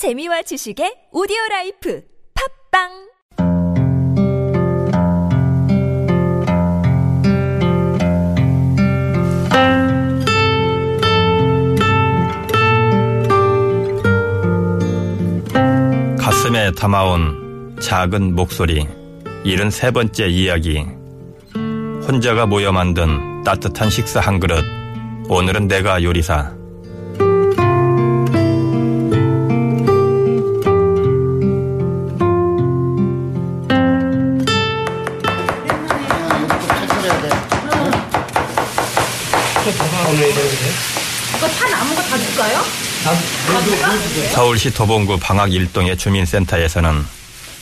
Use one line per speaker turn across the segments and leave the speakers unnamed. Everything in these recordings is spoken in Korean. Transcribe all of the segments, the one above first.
재미와 지식의 오디오 life 팟빵
가슴에 담아온 작은 목소리. 일흔 세 번째 이야기. 혼자가 모여 만든 따뜻한 식사 한 그릇. 오늘은 내가 요리사.
이거 파 남은 거다 줄까요?
서울시 도봉구 방학 일동의 주민센터에서는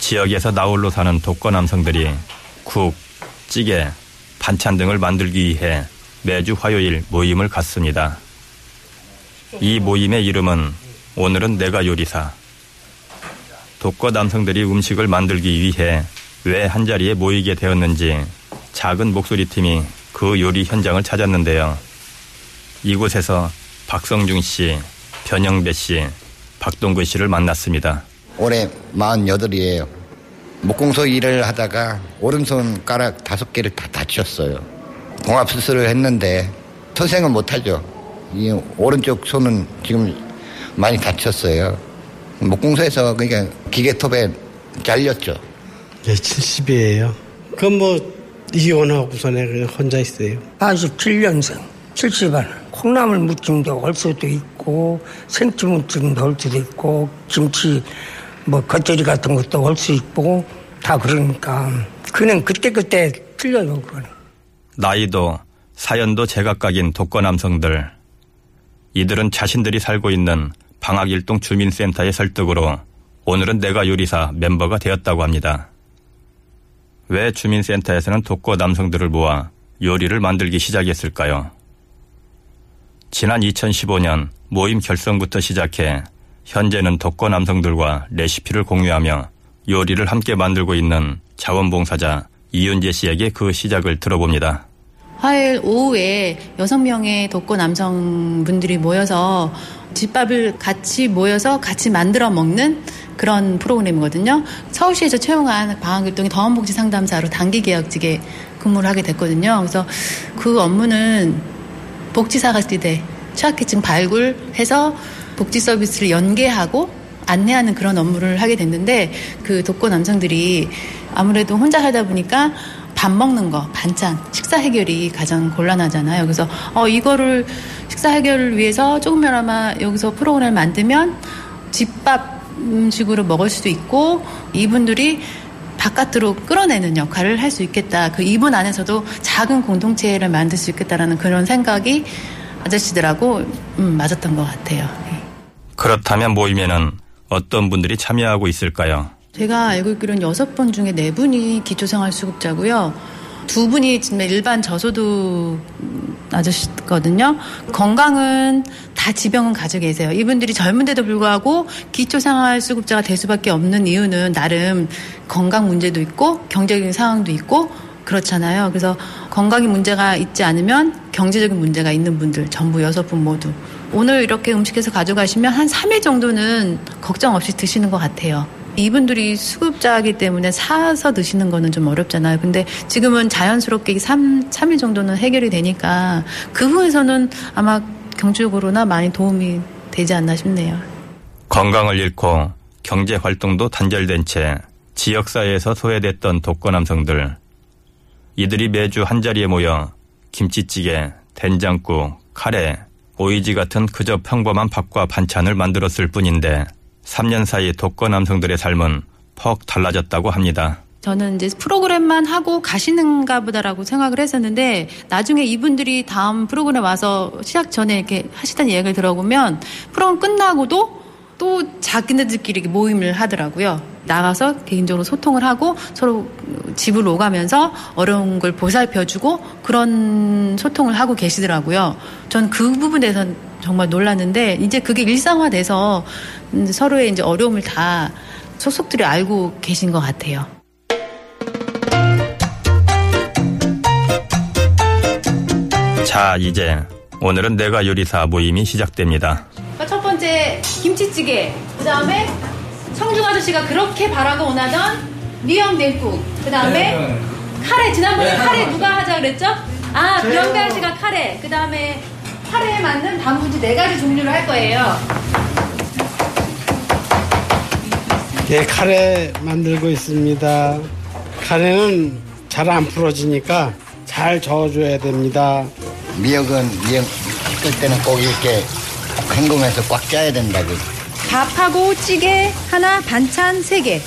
지역에서 나홀로 사는 독거 남성들이 국, 찌개, 반찬 등을 만들기 위해 매주 화요일 모임을 갖습니다. 이 모임의 이름은 오늘은 내가 요리사. 독거 남성들이 음식을 만들기 위해 왜 한자리에 모이게 되었는지 작은 목소리 팀이 그 요리 현장을 찾았는데요. 이곳에서 박성중 씨, 변영배 씨, 박동근 씨를 만났습니다.
올해 48이에요. 목공소 일을 하다가 오른손가락 다섯 개를 다 다쳤어요. 봉합 수술을 했는데 터생은 못하죠. 이 오른쪽 손은 지금 많이 다쳤어요. 목공소에서 그러니까 기계톱에 잘렸죠.
예, 70이에요. 그건 뭐 이혼하고서는 그냥 혼자 있어요.
87년생 70원 콩나물 무침도 올 수도 있고 생치 무침도 올 수도 있고 김치 뭐 겉절이 같은 것도 올 수 있고 다 그러니까 그냥 그때그때 틀려요 그거는
나이도 사연도 제각각인 독거 남성들. 이들은 자신들이 살고 있는 방학일동 주민센터의 설득으로 오늘은 내가 요리사 멤버가 되었다고 합니다. 왜 주민센터에서는 독거 남성들을 모아 요리를 만들기 시작했을까요? 지난 2015년 모임 결성부터 시작해 현재는 독거 남성들과 레시피를 공유하며 요리를 함께 만들고 있는 자원봉사자 이윤재 씨에게 그 시작을 들어봅니다.
화요일 오후에 여섯 명의 독거 남성분들이 모여서 집밥을 같이 모여서 같이 만들어 먹는 그런 프로그램이거든요. 서울시에서 채용한 방학일동의 더원복지 상담사로 단기 계약직에 근무를 하게 됐거든요. 그래서 그 업무는 복지사각지대 취약계층 발굴해서 복지 서비스를 연계하고 안내하는 그런 업무를 하게 됐는데 그 독거 남성들이 아무래도 혼자 살다 보니까 밥 먹는 거, 반찬, 식사 해결이 가장 곤란하잖아요. 그래서 어 이거를 식사 해결을 위해서 조금이나마 여기서 프로그램을 만들면 집밥 음식으로 먹을 수도 있고 이분들이 바깥으로 끌어내는 역할을 할 수 있겠다. 그 이분 안에서도 작은 공동체를 만들 수 있겠다라는 그런 생각이 아저씨들하고 음, 맞았던 것 같아요. 네.
그렇다면 모임에는 어떤 분들이 참여하고 있을까요?
제가 알고 있기로는 여섯 분 중에 네 분이 기초생활수급자고요. 두 분이 지금 일반 저소득 아저씨거든요. 건강은 다 지병은 가지고 계세요. 이분들이 젊은데도 불구하고 기초생활수급자가 될 수밖에 없는 이유는 나름 건강 문제도 있고 경제적인 상황도 있고 그렇잖아요. 그래서 건강이 문제가 있지 않으면 경제적인 문제가 있는 분들 전부 여섯 분 모두 오늘 이렇게 음식해서 가져가시면 한 3일 정도는 걱정 없이 드시는 것 같아요. 이분들이 수급자이기 때문에 사서 드시는 거는 좀 어렵잖아요. 근데 지금은 자연스럽게 3, 3일 정도는 해결이 되니까 그 후에서는 아마 경제적으로나 많이 도움이 되지 않나 싶네요.
건강을 잃고 경제 활동도 단절된 채 지역사회에서 소외됐던 독거 남성들. 이들이 매주 한자리에 모여 김치찌개, 된장국, 카레, 오이지 같은 그저 평범한 밥과 반찬을 만들었을 뿐인데 3년 사이 독거 남성들의 삶은 퍽 달라졌다고 합니다.
저는 이제 프로그램만 하고 가시는가 보다라고 생각을 했었는데 나중에 이분들이 다음 프로그램 와서 시작 전에 이렇게 하시던 이야기를 들어보면 프로그램 끝나고도 또 자기네들끼리 모임을 하더라고요. 나가서 개인적으로 소통을 하고 서로 집을 오가면서 어려운 걸 보살펴주고 그런 소통을 하고 계시더라고요. 전 그 부분에서 정말 놀랐는데 이제 그게 일상화돼서 서로의 이제 어려움을 다 속속들이 알고 계신 것 같아요.
자, 이제 오늘은 내가 요리사 모임이 시작됩니다.
첫 번째 김치찌개 그 다음에 성중 아저씨가 그렇게 바라고 원하던 미역 냉국. 그 다음에 카레. 지난번에 카레 누가 하자 그랬죠? 아, 명가 씨가 카레. 그 다음에 카레에 맞는 단무지 네 가지 종류를 할 거예요.
예, 카레 만들고 있습니다. 카레는 잘 안 풀어지니까 잘 저어줘야 됩니다.
미역은 미역 끓을 때는 꼭 이렇게 헹구면서 꽉 짜야 된다고.
밥하고 찌개 하나, 반찬 세 개.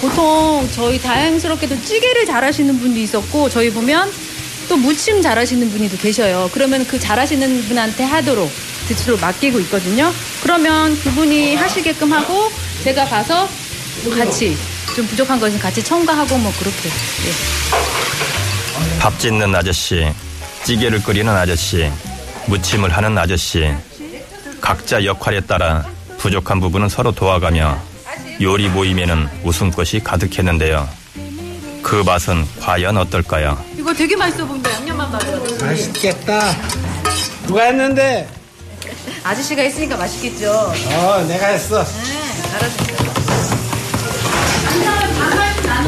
보통 저희 다양스럽게도 찌개를 잘하시는 분도 있었고 저희 보면 또 무침 잘하시는 분이도 계셔요. 그러면 그 잘하시는 분한테 하도록 드치로 맡기고 있거든요. 그러면 그분이 하시게끔 하고 제가 가서 같이 좀 부족한 것은 같이 첨가하고 뭐 그렇게. 예.
밥 짓는 아저씨, 찌개를 끓이는 아저씨, 무침을 하는 아저씨. 각자 역할에 따라 부족한 부분은 서로 도와가며 요리 모임에는 웃음꽃이 가득했는데요. 그 맛은 과연 어떨까요?
이거 되게 맛있어 보인다. 양념만 봐도.
맛있겠다. 누가 했는데?
아저씨가 했으니까 맛있겠죠.
어, 내가 했어.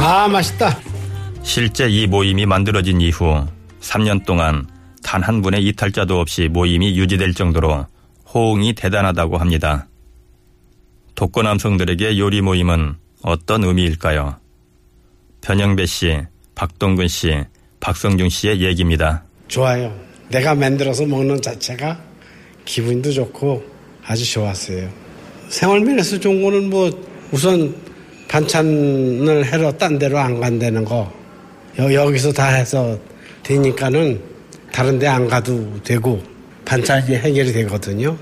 아, 맛있다.
실제 이 모임이 만들어진 이후 3년 동안 단 한 분의 이탈자도 없이 모임이 유지될 정도로 호응이 대단하다고 합니다. 독거 남성들에게 요리 모임은 어떤 의미일까요? 변영배 씨, 박동근 씨, 박성중 씨의 얘기입니다.
좋아요. 내가 만들어서 먹는 자체가 기분도 좋고 아주 좋았어요. 생활면에서 좋은 거는 뭐 우선 반찬을 해러 딴 데로 안 간다는 거. 여, 여기서 다 해서 되니까는 다른 데 안 가도 되고 반찬이 해결이 되거든요.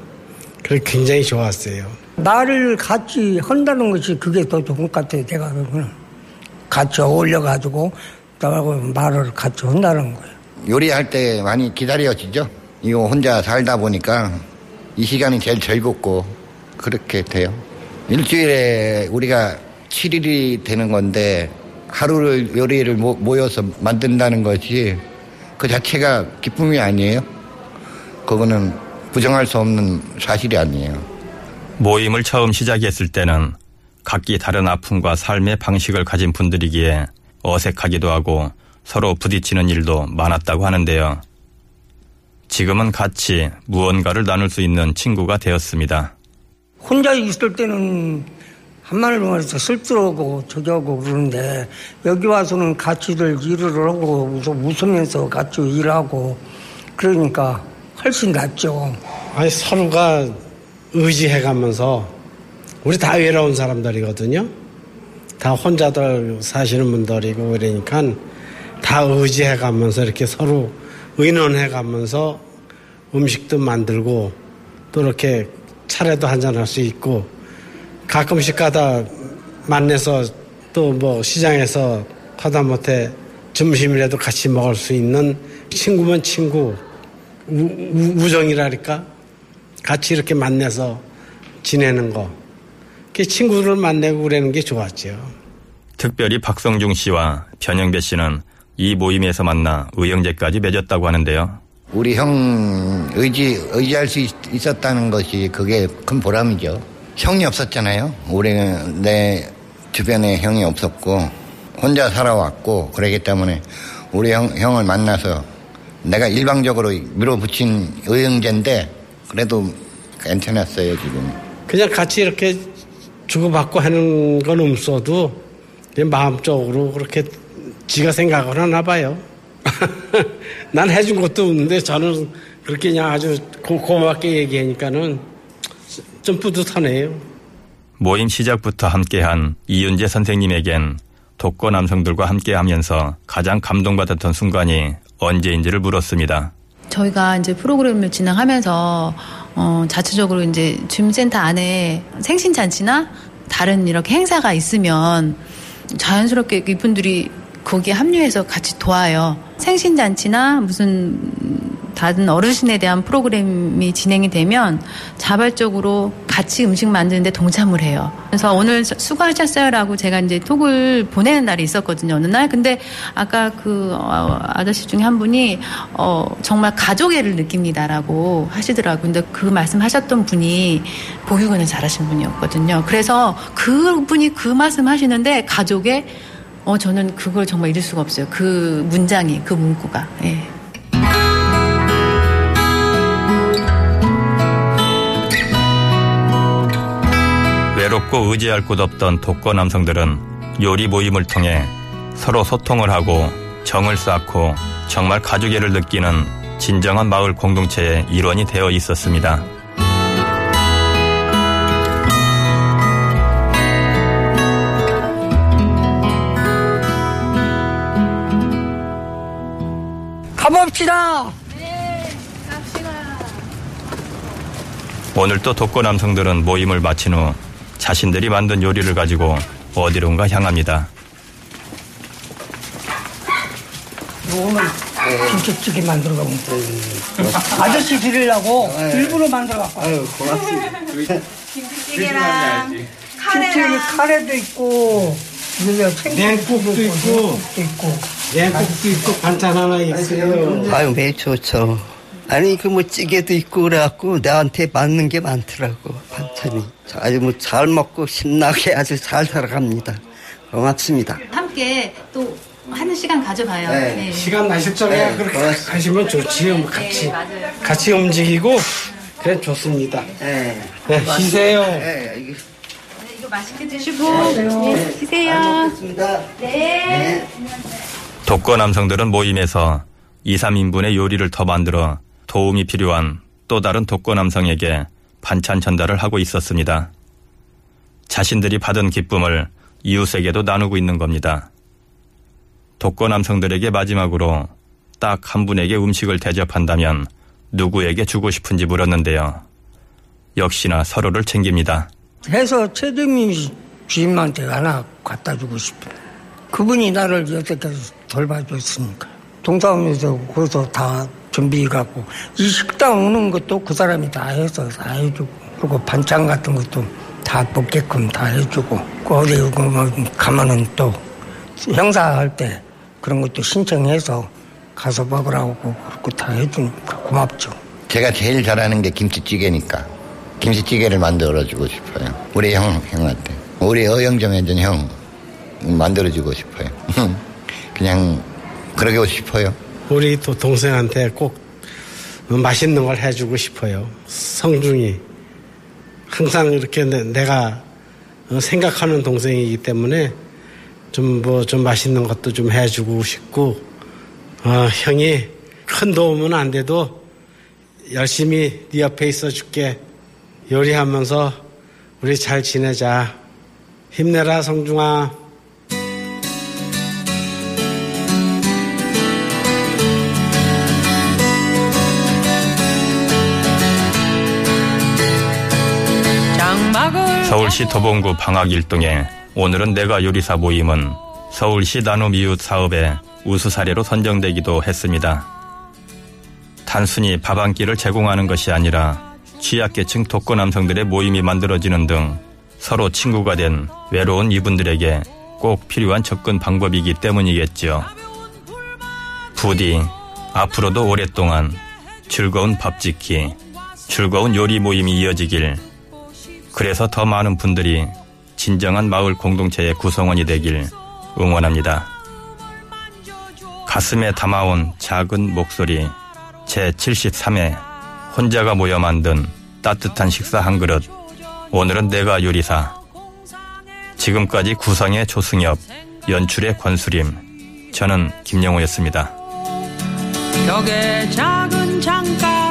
그게 굉장히 좋았어요.
말을 같이 한다는 것이 그게 더 좋은 것 같아요. 제가 그거는 같이 어울려가지고 나하고 말을 같이 한다는 거예요.
요리할 때 많이 기다려지죠. 이거 혼자 살다 보니까 이 시간이 제일 즐겁고 그렇게 돼요. 일주일에 우리가 7일이 되는 건데 하루를 요리를 모- 모여서 만든다는 것이 그 자체가 기쁨이 아니에요. 그거는 부정할 수 없는 사실이 아니에요.
모임을 처음 시작했을 때는 각기 다른 아픔과 삶의 방식을 가진 분들이기에 어색하기도 하고 서로 부딪히는 일도 많았다고 하는데요. 지금은 같이 무언가를 나눌 수 있는 친구가 되었습니다.
혼자 있을 때는 한마디로 말해서 쓸쓸하고 저기하고 그러는데 여기 와서는 같이들 일을 하고 웃- 웃으면서 같이 일하고 그러니까 훨씬 낫죠.
아니 서로가 의지해가면서 우리 다 외로운 사람들이거든요. 다 혼자들 사시는 분들이고 그러니까 다 의지해가면서 이렇게 서로 의논해가면서 음식도 만들고 또 이렇게 차례도 한잔할 수 있고 가끔씩 가다 만나서 또 뭐 시장에서 하다못해 점심이라도 같이 먹을 수 있는 친구면 친구 우, 우- 우정이랄까 같이 이렇게 만나서 지내는 거. 그 친구를 만나고 그러는 게 좋았죠.
특별히 박성중 씨와 변영배 씨는 이 모임에서 만나 의형제까지 맺었다고 하는데요.
우리 형 의지 의지할 수 있, 있었다는 것이 그게 큰 보람이죠. 형이 없었잖아요. 올해 내 주변에 형이 없었고 혼자 살아왔고 그러기 때문에 우리 형, 형을 만나서 내가 일방적으로 밀어붙인 의형제인데 그래도 괜찮았어요 지금.
그냥 같이 이렇게 주고받고 하는 건 없어도 마음적으로 그렇게 지가 생각을 하나 봐요. 난 해준 것도 없는데 저는 그렇게 그냥 아주 고, 고맙게 얘기하니까는 좀 뿌듯하네요.
모임 시작부터 함께한 이윤재 선생님에겐 독거 남성들과 함께하면서 가장 감동받았던 순간이 언제인지를 물었습니다.
저희가 이제 프로그램을 진행하면서 어, 자체적으로 이제 주민센터 안에 생신 잔치나 다른 이렇게 행사가 있으면 자연스럽게 이분들이 거기에 합류해서 같이 도와요. 생신잔치나 무슨 다른 어르신에 대한 프로그램이 진행이 되면 자발적으로 같이 음식 만드는데 동참을 해요. 그래서 오늘 수고하셨어요라고 제가 이제 톡을 보내는 날이 있었거든요. 어느 날. 근데 아까 그 어, 아저씨 중에 한 분이 어, 정말 가족애를 느낍니다라고 하시더라고요. 근데 그 말씀하셨던 분이 보육원을 잘하신 분이었거든요. 그래서 그분이 그 말씀 하시는데 가족의 어, 저는 그걸 정말 잊을 수가 없어요. 그 문장이, 그 문구가. 예.
외롭고 의지할 곳 없던 독거 남성들은 요리 모임을 통해 서로 소통을 하고 정을 쌓고 정말 가족애를 느끼는 진정한 마을 공동체의 일원이 되어 있었습니다.
가봅시다.
오늘 또 독거 남성들은 모임을 마친 후 자신들이 만든 요리를 가지고 어디론가 향합니다.
오늘 김치찌개 만들어 가면 아저씨 드리려고 일부러 만들어 갖고
아유, 고맙습니다.
김치찌개랑
김치찌개 카레도 있고
냉국도 있고.
냉국도 있고
냉국도 있고 반찬 하나 있어요.
아유, 매 좋죠. 아니, 그 뭐 찌개도 있고 그래갖고 나한테 맞는 게 많더라고, 반찬이. 아주 뭐 잘 먹고 신나게 아주 잘 살아갑니다. 고맙습니다.
함께 또 하는 시간 가져봐요.
네.
네.
시간 나실 적에
네,
그렇게
고맙습니다.
가시면 좋지요. 뭐 같이.
네, 맞아요.
같이 움직이고, 그래, 좋습니다.
네.
네, 쉬세요.
네, 이거
이거 맛있게 드시고 네, 드세요.
좋습니다.
독거 남성들은 모임에서 2, 3인분의 요리를 더 만들어 도움이 필요한 또 다른 독거 남성에게 반찬 전달을 하고 있었습니다. 자신들이 받은 기쁨을 이웃에게도 나누고 있는 겁니다. 독거 남성들에게 마지막으로 딱 한 분에게 음식을 대접한다면 누구에게 주고 싶은지 물었는데요. 역시나 서로를 챙깁니다.
해서 최대민 주임한테 하나 갖다 주고 싶어. 그분이 나를 여태까 지 돌봐줬으니까. 동사무소 거기서 다 준비해갖고 이 식당 오는 것도 그 사람이 다 해서 다 해주고 그리고 반찬 같은 것도 다 먹게끔 다 해주고 그 어디 가면은 또 행사할 때 그런 것도 신청해서 가서 먹으라고 그렇게 다 해주니까 고맙죠.
제가 제일 잘하는 게 김치찌개니까 김치찌개를 만들어주고 싶어요. 우리 형, 형한테. 우리 어영정 해준 형 만들어주고 싶어요. 그냥 그러고 싶어요.
우리 또 동생한테 꼭 맛있는 걸 해주고 싶어요. 성중이. 항상 이렇게 내- 내가 생각하는 동생이기 때문에 좀뭐 좀 맛있는 것도 좀 해주고 싶고, 어, 형이 큰 도움은 안 돼도 열심히 네 옆에 있어 줄게. 요리하면서 우리 잘 지내자. 힘내라, 성중아.
서울시 도봉구 방학 일동에 오늘은 내가 요리사 모임은 서울시 나눔 이웃 사업의 우수 사례로 선정되기도 했습니다. 단순히 밥 한 끼를 제공하는 것이 아니라 취약계층 독거 남성들의 모임이 만들어지는 등 서로 친구가 된 외로운 이분들에게 꼭 필요한 접근 방법이기 때문이겠지요. 부디 앞으로도 오랫동안 즐거운 밥 짓기, 즐거운 요리 모임이 이어지길 그래서 더 많은 분들이 진정한 마을 공동체의 구성원이 되길 응원합니다. 가슴에 담아온 작은 목소리 제73회 혼자가 모여 만든 따뜻한 식사 한 그릇 오늘은 내가 요리사 지금까지 구성의 조승엽 연출의 권수림 저는 김영호였습니다.
벽에 작은 창가